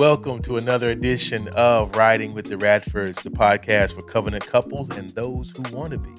Welcome to another edition of Riding with the Radfords, the podcast for covenant couples and those who want to be.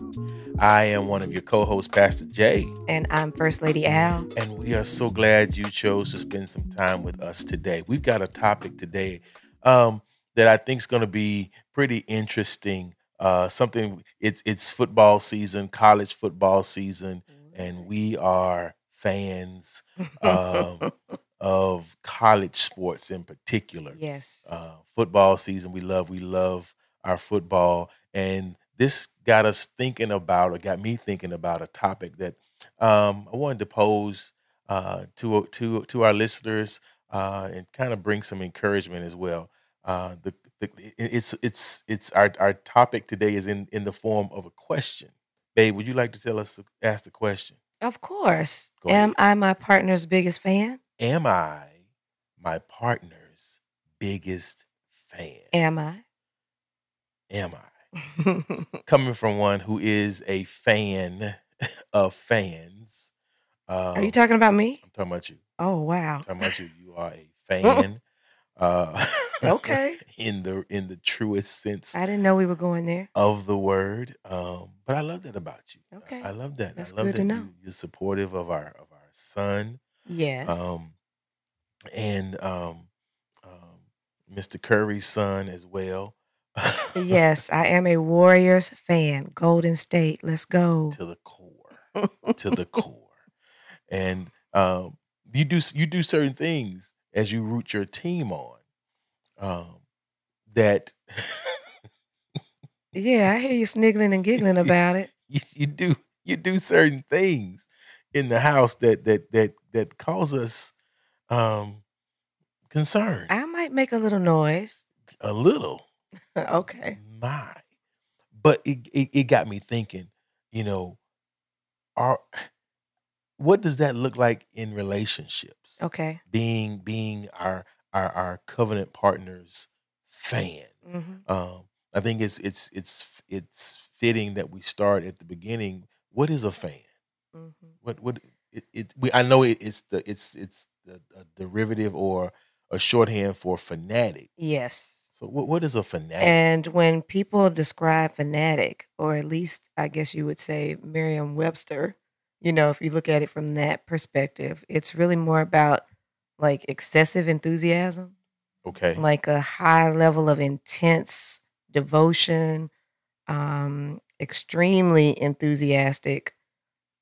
I am one of your co hosts, Pastor Jay. And I'm First Lady Al. And we are so glad you chose to spend some time with us today. We've got a topic today um, that I think is going to be pretty interesting. Uh, something it's it's football season, college football season, and we are fans. Um, of college sports in particular. Yes. Uh, football season, we love, we love our football. And this got us thinking about, or got me thinking about a topic that um, I wanted to pose uh, to, to, to our listeners uh, and kind of bring some encouragement as well. Uh, the, the, it's it's it's our, our topic today is in, in the form of a question. Babe, would you like to tell us to ask the question? Of course. Am I my partner's biggest fan? Am I my partner's biggest fan? Am I? Am I? Coming from one who is a fan of fans. Um, are you um, talking about me? I'm talking about you. Oh wow. I'm talking about you. You are a fan. Uh, okay. in the in the truest sense. I didn't know we were going there of the word. Um, but I love that about you. Okay. I, I love that. That's I love good that to know. You, you're supportive of our of our son. Yes. Um, and um, um, Mr. Curry's son as well. yes, I am a Warriors fan. Golden State, let's go to the core, to the core. And um, you do you do certain things as you root your team on. Um, that. yeah, I hear you sniggling and giggling about it. You, you do you do certain things in the house that that that that cause us um concern. I might make a little noise. A little. okay. My. But it, it it got me thinking, you know, are what does that look like in relationships? Okay. Being being our our our covenant partners fan. Mm-hmm. Um I think it's it's it's it's fitting that we start at the beginning. What is a fan? Mm-hmm. What what it, it we I know it, it's the it's it's the a derivative or a shorthand for fanatic. Yes. So what what is a fanatic? And when people describe fanatic, or at least I guess you would say Merriam-Webster, you know, if you look at it from that perspective, it's really more about like excessive enthusiasm. Okay. Like a high level of intense devotion, um, extremely enthusiastic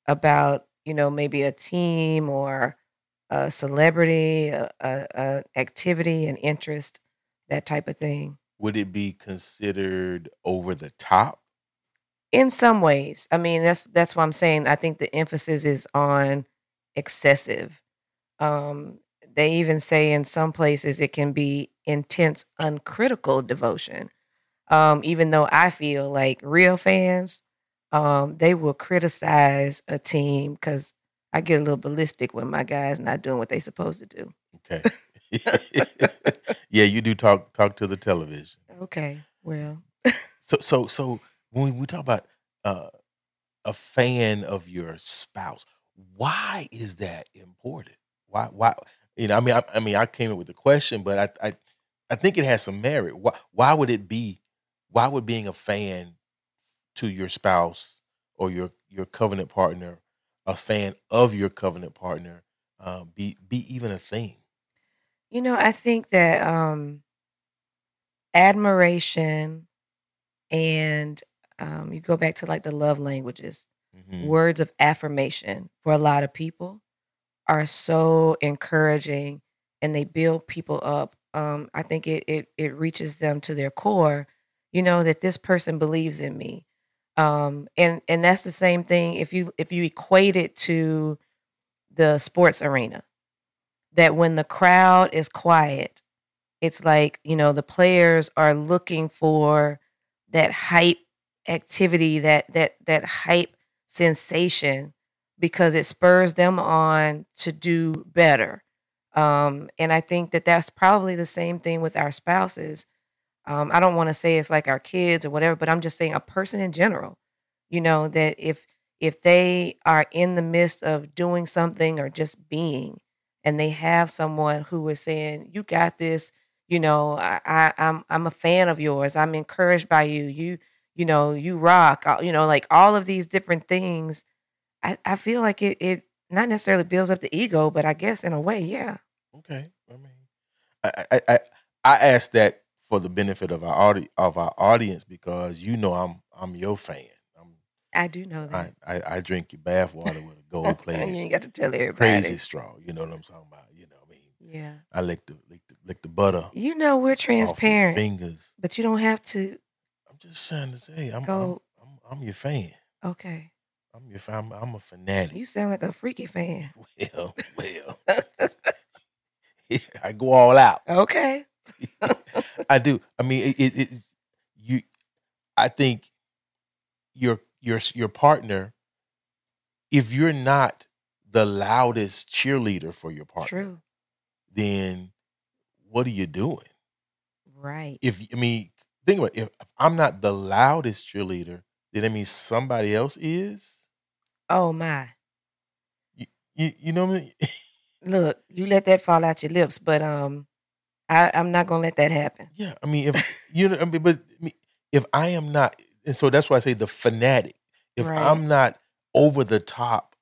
about you know maybe a team or a celebrity, a, a, a activity, an interest, that type of thing. Would it be considered over the top? In some ways, I mean that's that's what I'm saying. I think the emphasis is on excessive. Um, they even say in some places it can be intense, uncritical devotion. Um, even though I feel like real fans, um, they will criticize a team because I get a little ballistic when my guys not doing what they supposed to do. Okay. yeah, you do talk talk to the television. Okay. Well. so so so when we talk about uh, a fan of your spouse, why is that important? Why why you know I mean I, I mean I came up with the question, but I I I think it has some merit. Why why would it be? Why would being a fan to your spouse or your your covenant partner, a fan of your covenant partner, um, be be even a thing? You know, I think that um, admiration and um, you go back to like the love languages, mm-hmm. words of affirmation for a lot of people are so encouraging and they build people up. Um, I think it, it it reaches them to their core, you know, that this person believes in me. Um, and and that's the same thing if you if you equate it to the sports arena, that when the crowd is quiet, it's like you know the players are looking for that hype activity, that that that hype sensation, because it spurs them on to do better. Um, and I think that that's probably the same thing with our spouses. Um, I don't want to say it's like our kids or whatever, but I'm just saying a person in general. You know, that if if they are in the midst of doing something or just being and they have someone who is saying, You got this, you know, I, I I'm I'm a fan of yours. I'm encouraged by you. You, you know, you rock, you know, like all of these different things. I, I feel like it it not necessarily builds up the ego, but I guess in a way, yeah. Okay. I mean I I I, I asked that for the benefit of our audi- of our audience because you know I'm I'm your fan. I'm, I do know that. I, I, I drink your bath water with a gold plate. you ain't got to tell everybody. Crazy straw. You know what I'm talking about. You know what I mean? Yeah. I lick the lick the, lick the butter. You know we're transparent, fingers. but you don't have to. I'm just trying to say I'm I'm, Go- I'm, I'm your fan. Okay. I'm your fan. I'm, I'm a fanatic. You sound like a freaky fan. well, well. yeah, I go all out. Okay. I do. I mean, it, it, it's you. I think your your your partner, if you're not the loudest cheerleader for your partner, True. then what are you doing? Right. If I mean, think about it, if I'm not the loudest cheerleader, then that means somebody else is. oh my. You you know what I mean? Look, you let that fall out your lips, but um, I I'm not gonna let that happen. Yeah, I mean, if you know, I mean, but I mean, if I am not, and so that's why I say the fanatic. If Right. I'm not over the top,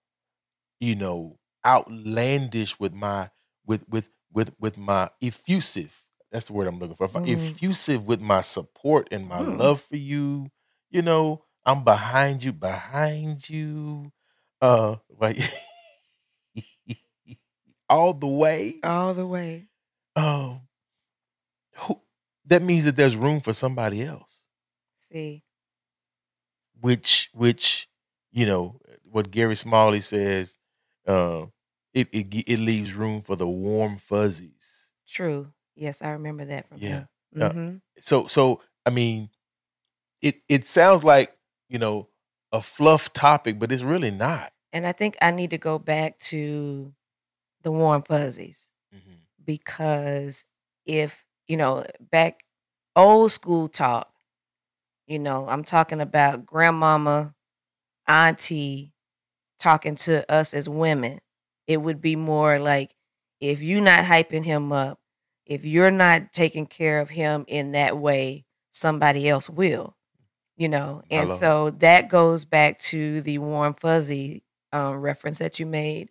you know, outlandish with my with with with with my effusive. That's the word I'm looking for. If I'm Mhm. effusive with my support and my Hmm. love for you, you know, I'm behind you, behind you, uh, like all the way. All the way. um who that means that there's room for somebody else See. which which you know what gary smalley says uh, it, it it leaves room for the warm fuzzies True. Yes, I remember that from Yeah. him. Yeah. hmm so so i mean it it sounds like you know a fluff topic but it's really not And I think I need to go back to the warm fuzzies Mhm. because if you know back old school talk, you know, I'm talking about grandmama, auntie talking to us as women. It would be more like if you're not hyping him up, if you're not taking care of him in that way, somebody else will. You know, and it. so that goes back to the warm fuzzy um, reference that you made.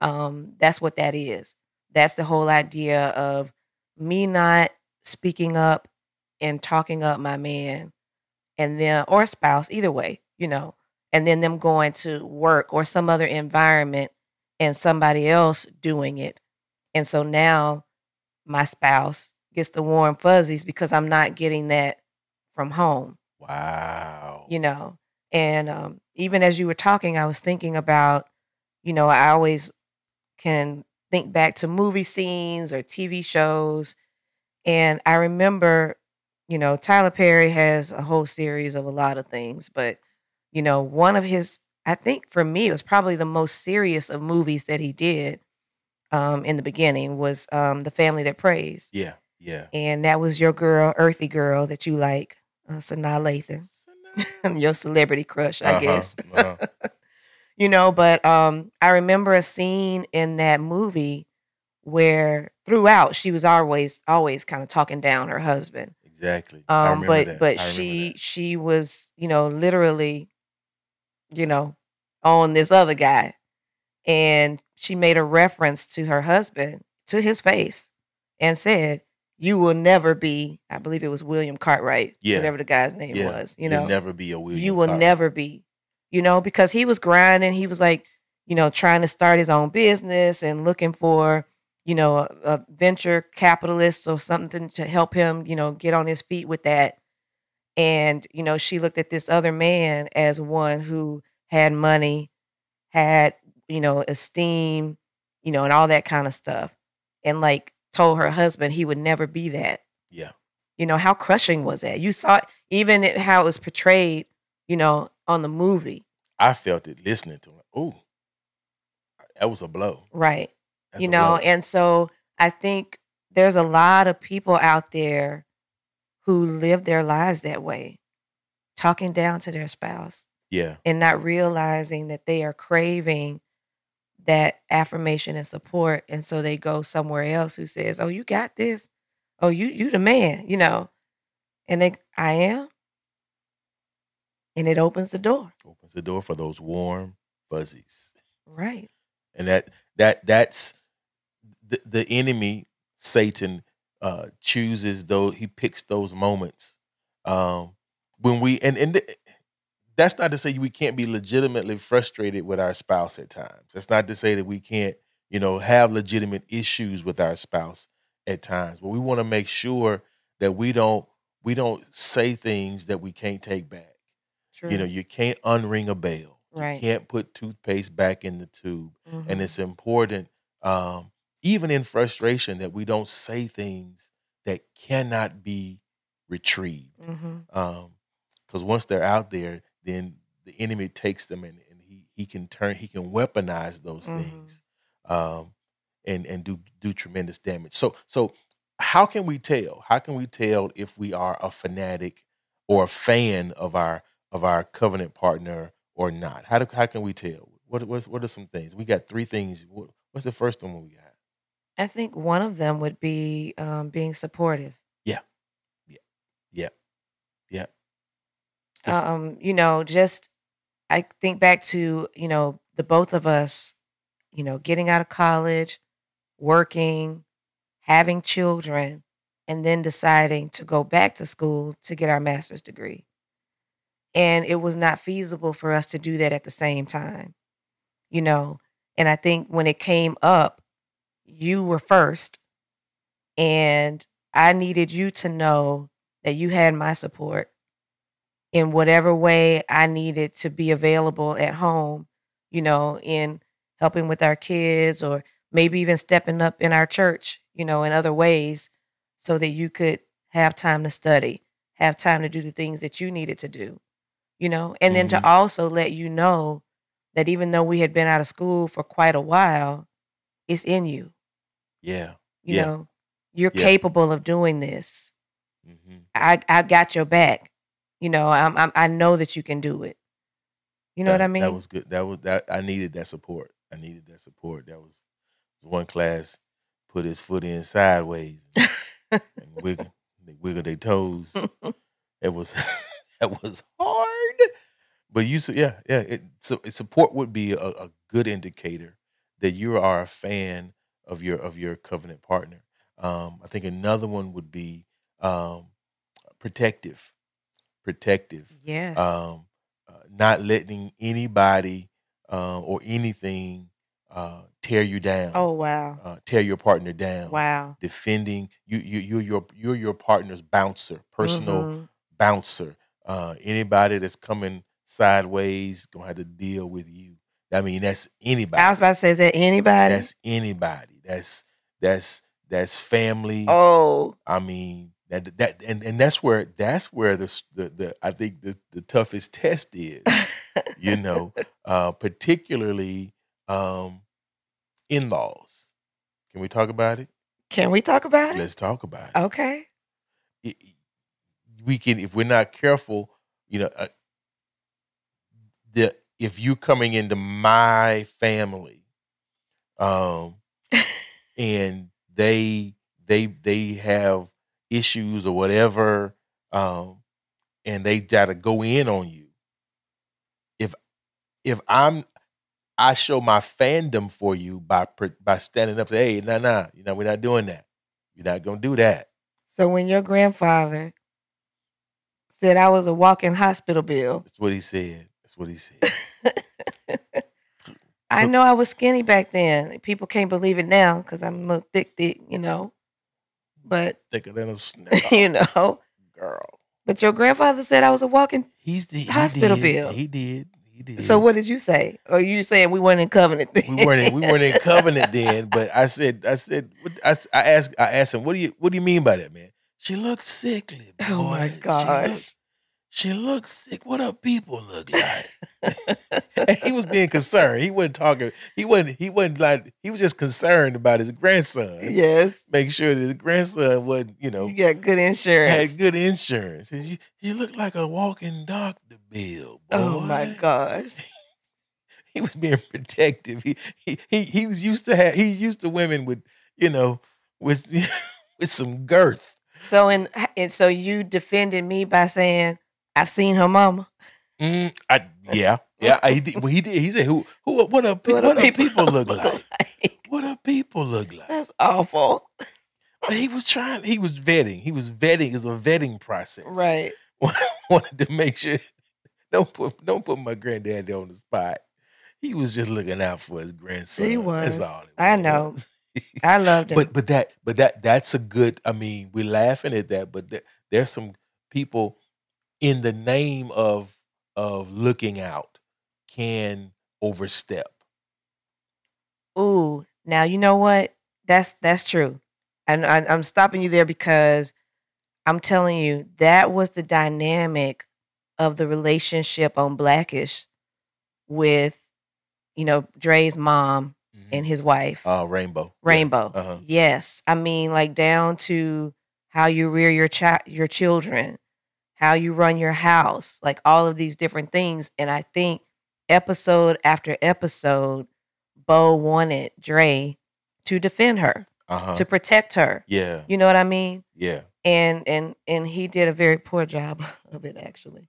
Um, that's what that is. That's the whole idea of me not speaking up and talking up my man and then or spouse either way you know and then them going to work or some other environment and somebody else doing it and so now my spouse gets the warm fuzzies because i'm not getting that from home. Wow. You know and um, even as you were talking i was thinking about you know i always can think back to movie scenes or tv shows. And i remember you know tyler perry has a whole series of a lot of things but you know one of his i think for me it was probably the most serious of movies that he did um, in the beginning was um, the family that preys yeah yeah and that was your girl earthy girl that you like uh, sanaa lathan your celebrity crush, I Uh-huh, guess. uh-huh. you know, but um I remember a scene in that movie where throughout she was always always kind of talking down her husband. exactly I Um remember but that. but she that. she was, you know, literally you know, on this other guy and she made a reference to her husband to his face and said you will never be i believe it was william cartwright Yeah. whatever the guy's name yeah was you You'll know never be a William you will Carter. never be you know because he was grinding he was like you know trying to start his own business and looking for you know a, a venture capitalist or something to help him you know get on his feet with that and you know she looked at this other man as one who had money had you know esteem you know and all that kind of stuff and like told her husband he would never be that. Yeah. You know how crushing was that? You saw even how it was portrayed you know on the movie. I felt it listening to him. Ooh, that was a blow. right. That's you know and so i think there's a lot of people out there who live their lives that way talking down to their spouse Yeah. and not realizing that they are craving that affirmation and support and so they go somewhere else who says oh you got this. Oh you you the man you know? And they i am. And it opens the door. Opens the door for those warm fuzzies. right. And that that that's the, the enemy satan uh chooses though he picks those moments um when we and and that's not to say we can't be legitimately frustrated with our spouse at times. That's not to say that we can't you know have legitimate issues with our spouse at times but we want to make sure that we don't we don't say things that we can't take back. True you know you can't unring a bell. Right. you can't put toothpaste back in the tube Mhm. and it's important um, even in frustration that we don't say things that cannot be retrieved because once they're out there then the enemy takes them and, and he, he can turn he can weaponize those Mhm. things um, and and do do tremendous damage. So so how can we tell? How can we tell if we are a fanatic or a fan of our of our covenant partner or not? How do, how can we tell? What what's, what are some things? We got three things. What, what's the first one we got? I think one of them would be um, being supportive yeah Just- um, you know, just I think back to, you know, the both of us, you know, getting out of college, working, having children, and then deciding to go back to school to get our master's degree. And it was not feasible for us to do that at the same time, you know. And I think when it came up, you were first, and I needed you to know that you had my support in whatever way I needed to be available at home, you know, in helping with our kids or maybe even stepping up in our church, you know, in other ways so that you could have time to study, have time to do the things that you needed to do, you know, and then Mhm. to also let you know that even though we had been out of school for quite a while, it's in you, yeah you Yeah. know, you're Yeah. capable of doing this. hmm I I got your back. You know, I'm, I'm I know that you can do it. You know what I mean? that was good. That was that i needed that support. I needed that support. That was one class put his foot in sideways and wiggle they wiggle their toes. It was that was hard. But you yeah yeah it, so support would be a, a good indicator that you are a fan of your of your covenant partner. Um i think another one would be um protective protective yes. um, uh, not letting anybody uh, or anything uh, tear you down, oh wow. uh, tear your partner down. Wow. Defending you, you, you're your you're your partner's bouncer, personal Mhm. bouncer. Uh, anybody that's coming sideways gonna have to deal with you. I mean, that's anybody. I was about to say, is that anybody? That's anybody. That's that's that's family. oh, I mean that that and, and that's where that's where the, the the I think the the toughest test is. you know, uh, particularly um, in laws. Can we talk about it? can we talk about it? Let's talk about it. Okay. It- We can, if we're not careful, you know, uh, the if you coming into my family, um, and they they they have issues or whatever, um, and they got to go in on you. If if I'm I show my fandom for you by by standing up, say, hey, nah, nah, you know, we're not doing that. You're not gonna do that. So when your grandfather said I was a walking hospital bill, That's what he said. That's what he said. I know I was skinny back then. People can't believe it now because I'm a little thick, thick, you know. But Thicker than a snake, you know, girl. but your grandfather said I was a walking. He's the he Hospital did. bill. He did. He did. So what did you say? Or you saying we weren't in covenant? Then? we weren't in, we weren't in covenant then, but I said I said I, I, s- I asked I asked him what do you what do you mean by that man? She looks sickly. Boy. Oh my She gosh. Look- She looks sick. What do people look like? and he was being concerned. He wasn't talking. He wasn't. He wasn't like. He was just concerned about his grandson. Yes. Make sure that his grandson wasn't. You know, You got good insurance. had good insurance. You, you look like a walking doctor bill. Boy. oh my gosh. He was being protective. He he he, he was used to have. He used to women with you know with with some girth. So and and so you defended me by saying I've seen her mama. Mm, I yeah yeah. I, he did, well, he did. He said, "Who who what pe- What what, do do people, look like? like? What do people look like?" That's awful. But he was trying. He was vetting. He was vetting. It's a vetting process. Right. Wanted to make sure. Don't put don't put my granddaddy on the spot. He was just looking out for his grandson. He was. That's all. it I know. I loved him. but but that but that that's a good. I mean, we're laughing at that, but there, there's some people in the name of of looking out can overstep. Ooh, now you know what? That's that's true. And I, I'm stopping you there because I'm telling you that was the dynamic of the relationship on Blackish with, you know, Dre's mom and his wife, uh, Rainbow, Rainbow. Yeah, uh-huh. Yes, I mean like down to how you rear your child, your children, how you run your house, like all of these different things. And I think episode after episode, Bow wanted Dre to defend her, Uh-huh. to protect her. yeah, You know what I mean? yeah, And and and he did a very poor job of it actually.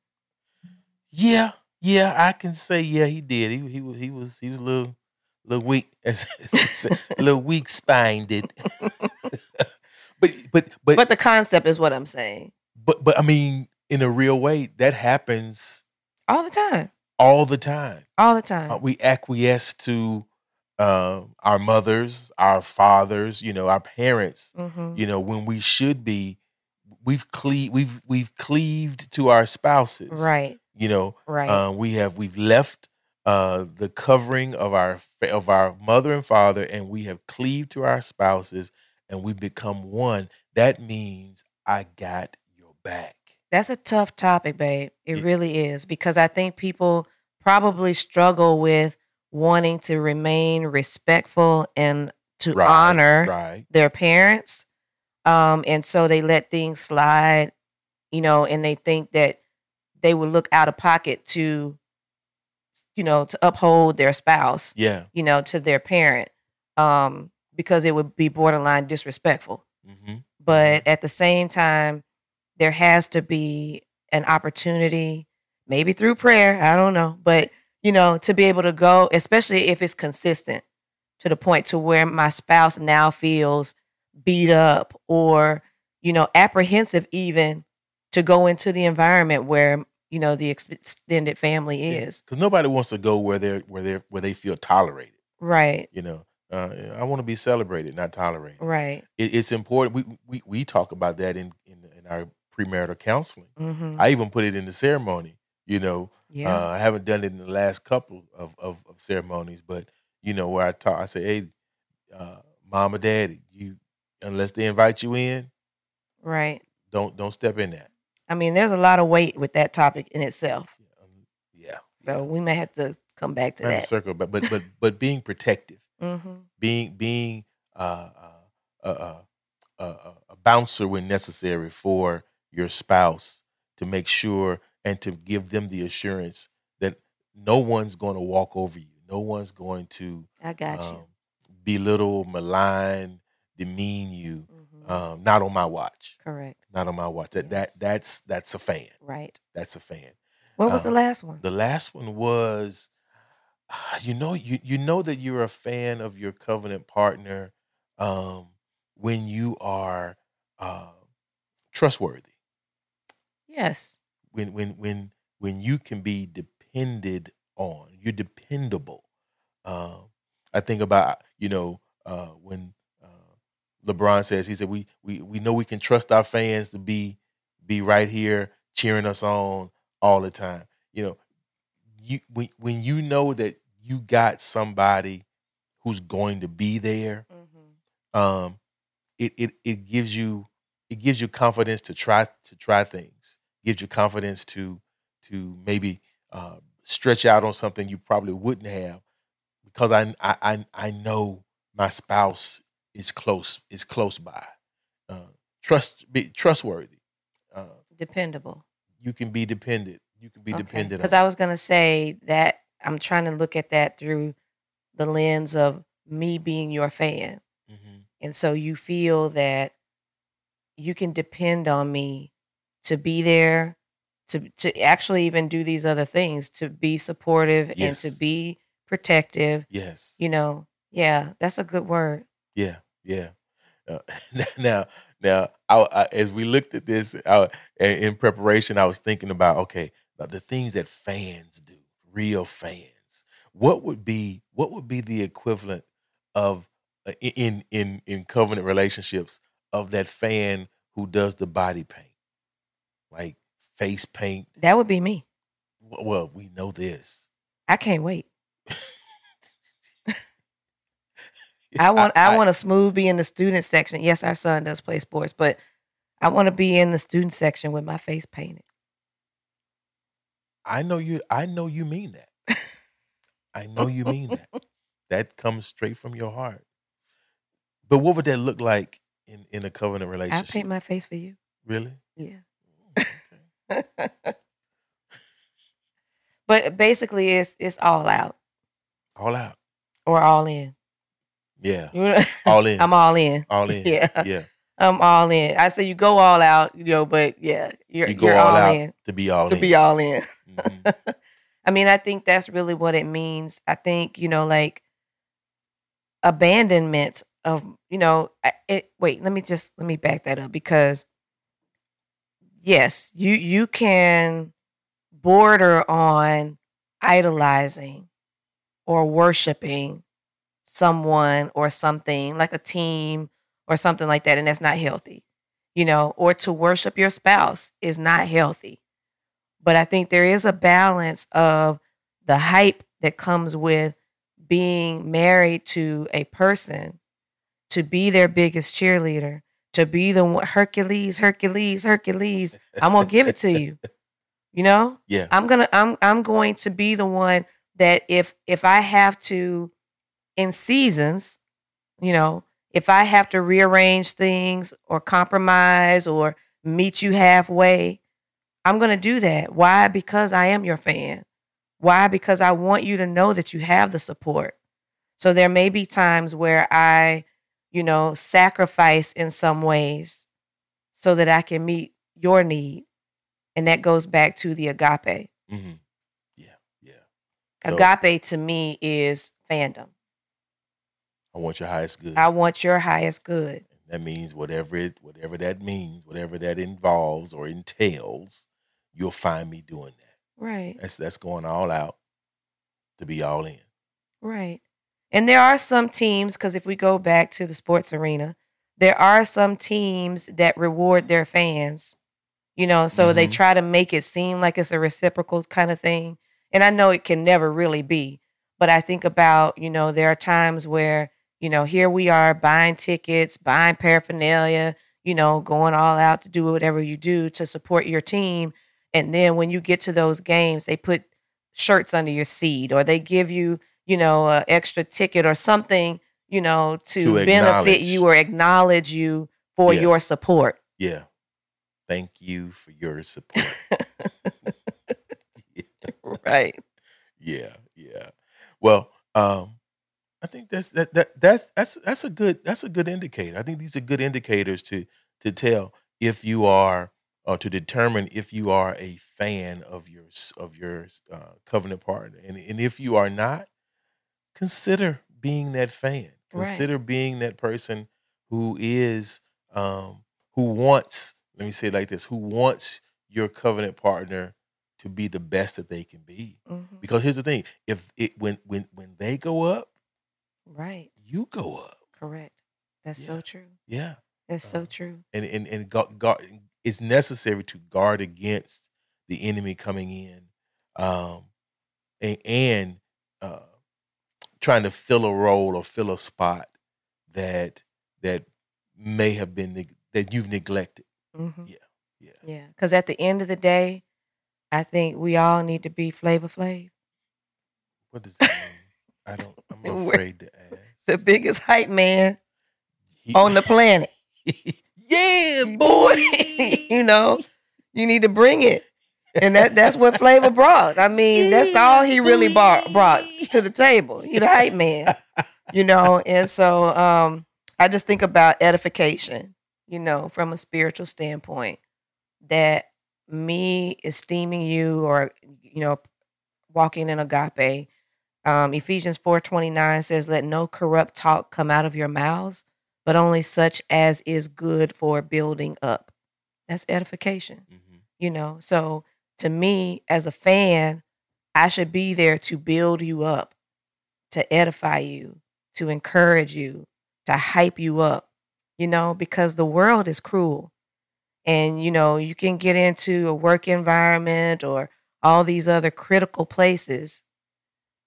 yeah, yeah. I can say yeah, he did. He he was he was he was a little little weak, as, as little weak spined. but but but But the concept is what I'm saying. but but I mean, in a real way, that happens All the time. all the time. All the time. Uh, we acquiesce to um, our mothers, our fathers, you know, our parents. hmm You know, when we should be, we've cle- we've we've cleaved to our spouses. Right. You know, Right. uh, we have we've left uh, the covering of our of our mother and father, and we have cleaved to our spouses, and we become one. That means I got your back. That's a tough topic, babe. It Yeah. really is because I think people probably struggle with wanting to remain respectful and to Right, honor Right. their parents. Um, and so they let things slide, you know, and they think that they would look out of pocket to, you know, to uphold their spouse, Yeah. you know, to their parent, um, because it would be borderline disrespectful hmm but at the same time there has to be an opportunity maybe through prayer i don't know but you know to be able to go especially if it's consistent to the point to where my spouse now feels beat up or you know apprehensive even to go into the environment where you know the extended family is because nobody wants to go where they're where they where they feel tolerated. right You know, uh, I want to be celebrated, not tolerated. right It, it's important. We, we we talk about that in in, in our premarital counseling. hmm I even put it in the ceremony. You know, yeah uh, I haven't done it in the last couple of, of, of ceremonies, but you know where I talk, I say, hey, uh, mom or daddy, you unless they invite you in, right don't don't step in that. i mean there's a lot of weight with that topic in itself Um, yeah, So we may have to come back to that. circle, but but but but being protective. hmm being being uh, uh, uh, uh, uh, a bouncer when necessary for your spouse to make sure and to give them the assurance that no one's going to walk over you. No one's going to I got um, you. belittle, malign, demean you. Mhm. Um, not on my watch. Correct. Not on my watch. That Yes. that that's that's a fan. Right. That's a fan. What was the Uh, last one? The last one was, you know, you you know that you're a fan of your covenant partner um, when you are uh, trustworthy. Yes. When when when when you can be depended on, you're dependable. Um, I think about you know uh, when uh, LeBron says he said we we we know we can trust our fans to be be right here cheering us on all the time. You know, you when when you know that you got somebody who's going to be there, hmm um, it it it gives you it gives you confidence to try to try things. Gives you confidence to to maybe uh, stretch out on something you probably wouldn't have because I I I know my spouse is close is close by. Uh, trust be trustworthy. Uh, dependable. You can be dependent. You can be okay. dependent. Because I was gonna say that I'm trying to look at that through the lens of me being your fan, mm-hmm. and so you feel that you can depend on me to be there, to to actually even do these other things, to be supportive yes. and to be protective. Yes. You know, yeah, that's a good word. Yeah, yeah. Uh, now, now, I, I, as we looked at this I, in preparation, I was thinking about okay, the things that fans do, real fans. What would be what would be the equivalent of uh, in in in covenant relationships of that fan who does the body paint, like face paint? That would be me. Well, we know this. I can't wait. I want I, I, I want to smooth be in the student section. Yes, our son does play sports, but I want to be in the student section with my face painted. I know you I know you mean that. I know you mean that. That comes straight from your heart. But what would that look like in, in a covenant relationship? I paint my face for you. Really? Yeah. But basically it's it's all out. All out. Or all in. Yeah. all in. I'm all in. All in. Yeah. Yeah. I'm all in. I say you go all out, you know, but yeah, you're you go you're all, all in to be all in. to in. be all in. Mm-hmm. I mean, I think that's really what it means. I think you know, like abandonment of you know. It, wait, let me just let me back that up because yes, you you can border on idolizing or worshiping someone or something like a team or something like that and that's not healthy you know or to worship your spouse is not healthy. But i think there is a balance of the hype that comes with being married to a person to be their biggest cheerleader to be the one, hercules hercules hercules i'm gonna give it to you you know yeah i'm gonna i'm i'm going to be the one that if if i have to in seasons, you know, if I have to rearrange things or compromise or meet you halfway, I'm going to do that. Why? Because I am your fan. Why? Because I want you to know that you have the support. So there may be times where I, you know, sacrifice in some ways so that I can meet your need. And that goes back to the agape. Mm-hmm. Yeah, yeah. So, agape to me is fandom. I want your highest good. I want your highest good. That means whatever it whatever that means, whatever that involves or entails, you'll find me doing that. Right. That's that's going all out to be all in. Right. And there are some teams because if we go back to the sports arena, there are some teams that reward their fans. You know, so mm-hmm. they try to make it seem like it's a reciprocal kind of thing. And I know it can never really be, but I think about, you know, there are times where you know, here we are buying tickets, buying paraphernalia, you know, going all out to do whatever you do to support your team. And then when you get to those games, they put shirts under your seat or they give you, you know, an extra ticket or something, you know, to, to benefit you or acknowledge you for yeah. your support. Yeah. Thank you for your support. yeah. Right. Yeah. Yeah. Well, um, I think that's that, that that's that's that's a good that's a good indicator. I think these are good indicators to to tell if you are or to determine if you are a fan of your of your uh, covenant partner, and and if you are not, consider being that fan. Consider right. being that person who is um, who wants. Let me say it like this: who wants your covenant partner to be the best that they can be. Mm-hmm. Because here's the thing: if it when when when they go up, Right. You go up. Correct. That's yeah. so true. Yeah. That's so um, true. And and and guard, it's necessary to guard against the enemy coming in, um, and, and uh, trying to fill a role or fill a spot that that may have been that you've neglected. Mm-hmm. Yeah, yeah, yeah. Because at the end of the day, I think we all need to be Flavor Flav. What does that mean? I don't. I'm afraid to ask. The biggest hype man He- on the planet. yeah, boy. you know, you need to bring it. And that that's what Flavor brought. I mean, that's all he really brought brought to the table. He the hype man. You know, and so um I just think about edification, you know, from a spiritual standpoint, that me esteeming you or you know, walking in agape. Um, Ephesians 4:29 says, Let no corrupt talk come out of your mouths, but only such as is good for building up. That's edification, Mhm. you know. So to me, as a fan, I should be there to build you up, to edify you, to encourage you, to hype you up, you know, because the world is cruel. And, you know, you can get into a work environment or all these other critical places.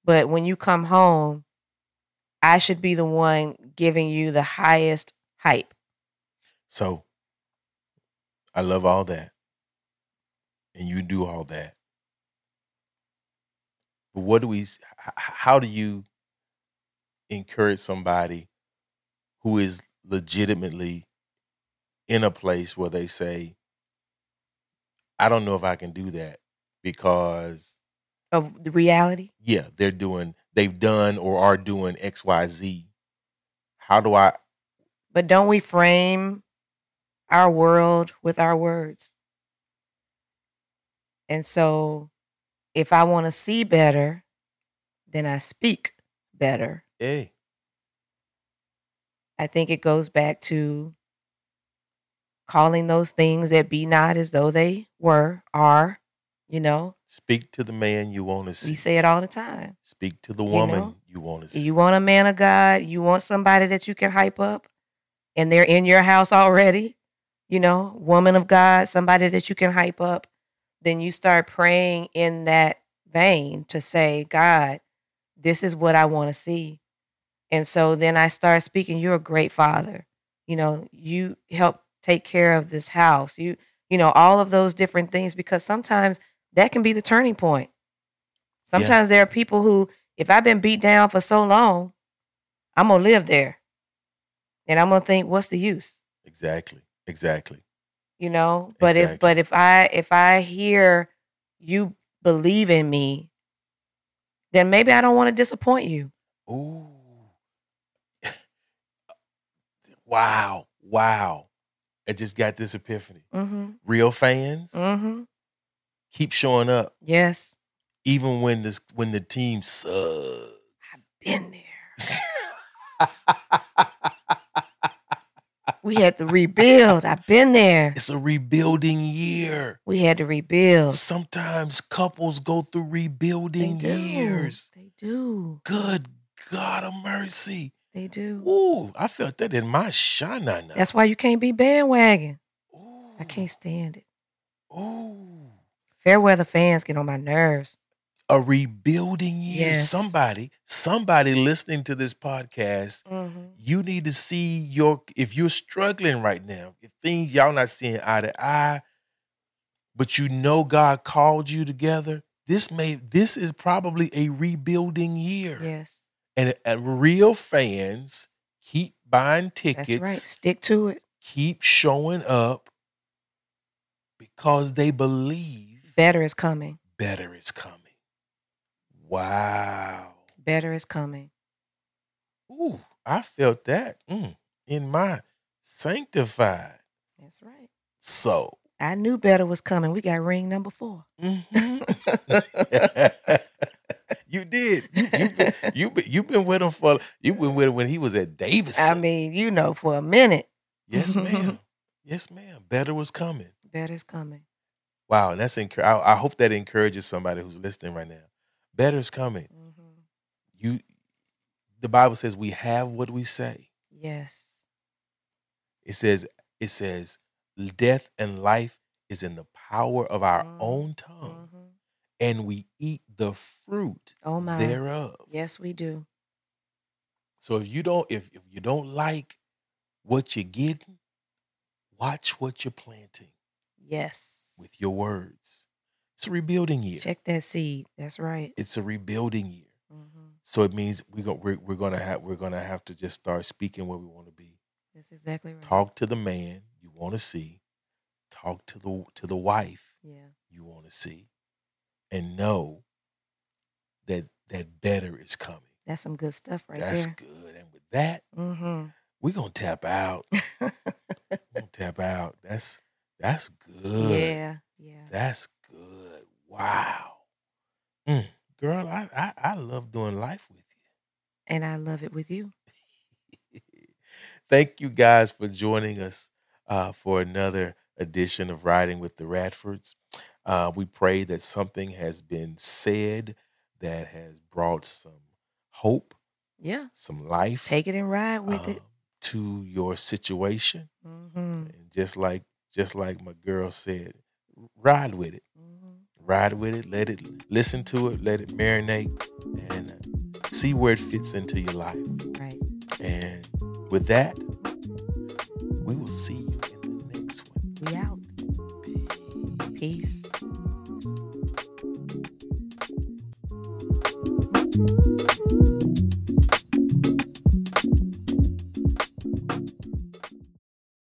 But when you come home, I should be the one giving you the highest hype. So I love all that. And you do all that. But what do we s- h- h- how do you encourage somebody who is legitimately in a place where they say I don't know if I can do that because Of the reality. yeah, they're doing they've done or are doing XYZ. How do I But don't we frame our world with our words? And so if I want to see better, then I speak better. hey, I think it goes back to calling those things that be not as though they were, are, you know, speak to the man you want to see. we say it all the time. Speak to the You woman know? you want to see. You want a man of God, you want somebody that you can hype up, and they're in your house already, you know, woman of God, somebody that you can hype up, then you start praying in that vein to say, God, this is what I want to see. And so then I start speaking, you're a great father. You know, you help take care of this house. You, you know, all of those different things, because sometimes that can be the turning point. Sometimes there are people who, if I've been beat down for so long, I'm gonna live there. And I'm gonna think, what's the use? exactly. Exactly. You know? But if but if I if I hear you believe in me, then maybe I don't want to disappoint you. Ooh. wow. Wow. I just got this epiphany. Mm-hmm. Real fans Mm-hmm. keep showing up Yes. even when this when the team sucks. I've been there. We had to rebuild. I've been there. it's a rebuilding year. We had to rebuild. Sometimes couples go through rebuilding do. years. They do. Good God of mercy. They do. Ooh, I felt that in my shana. That's why you can't be bandwagon. Ooh. I can't stand it. Ooh. Fair weather fans get on my nerves. A rebuilding year. Yes. Somebody, somebody listening to this podcast, Mm-hmm. you need to see your if you're struggling right now, if things y'all not seeing eye to eye, but you know God called you together. This may this is probably a rebuilding year. Yes, And, and real fans keep buying tickets, that's right. Stick to it. keep showing up because they believe Better is coming. better is coming. Wow. Better is coming. Ooh, I felt that mm, in my sanctified That's right. So I knew better was coming. We got ring number four. Mhm. you did. You, you've, been, you been, you've been with him for, you've been with him when he was at Davis. I mean, you know, for a minute, yes, ma'am. Yes, ma'am. Better was coming. better is coming. Wow, and that's encour- I, I hope that encourages somebody who's listening right now. Better is coming. Mhm. You, the Bible says we have what we say. Yes. It says, it says, death and life is in the power of our Mhm. own tongue, Mhm. and we eat the fruit Oh my. thereof. Yes, we do. So if you don't, if, if you don't like what you're getting, watch what you're planting Yes. with your words. It's a rebuilding year. Check that seed. That's right. It's a rebuilding year. Mhm. So it means we go, we're we're gonna have we're gonna have to just start speaking where we want to be. That's exactly right. Talk to the man you want to see. Talk to the to the wife Yeah. you want to see, and know that that better is coming. That's some good stuff right That's there. good. And with that, Mm-hmm. we're gonna tap out. We're gonna tap out. That's that's good. yeah. Yeah. That's. Wow. Mm, girl, I, I I love doing life with you. And I love it with you. Thank you guys for joining us uh, for another edition of Riding with the Radfords. Uh, we pray that something has been said that has brought some hope, Yeah. some life Take it and ride with it. um, to your situation. Mm-hmm. And just like just like my girl said, ride with it. Mm-hmm ride with it, let it listen to it, let it marinate, and see where it fits into your life. Right. And with that, we will see you in the next one. We out. Peace. Peace.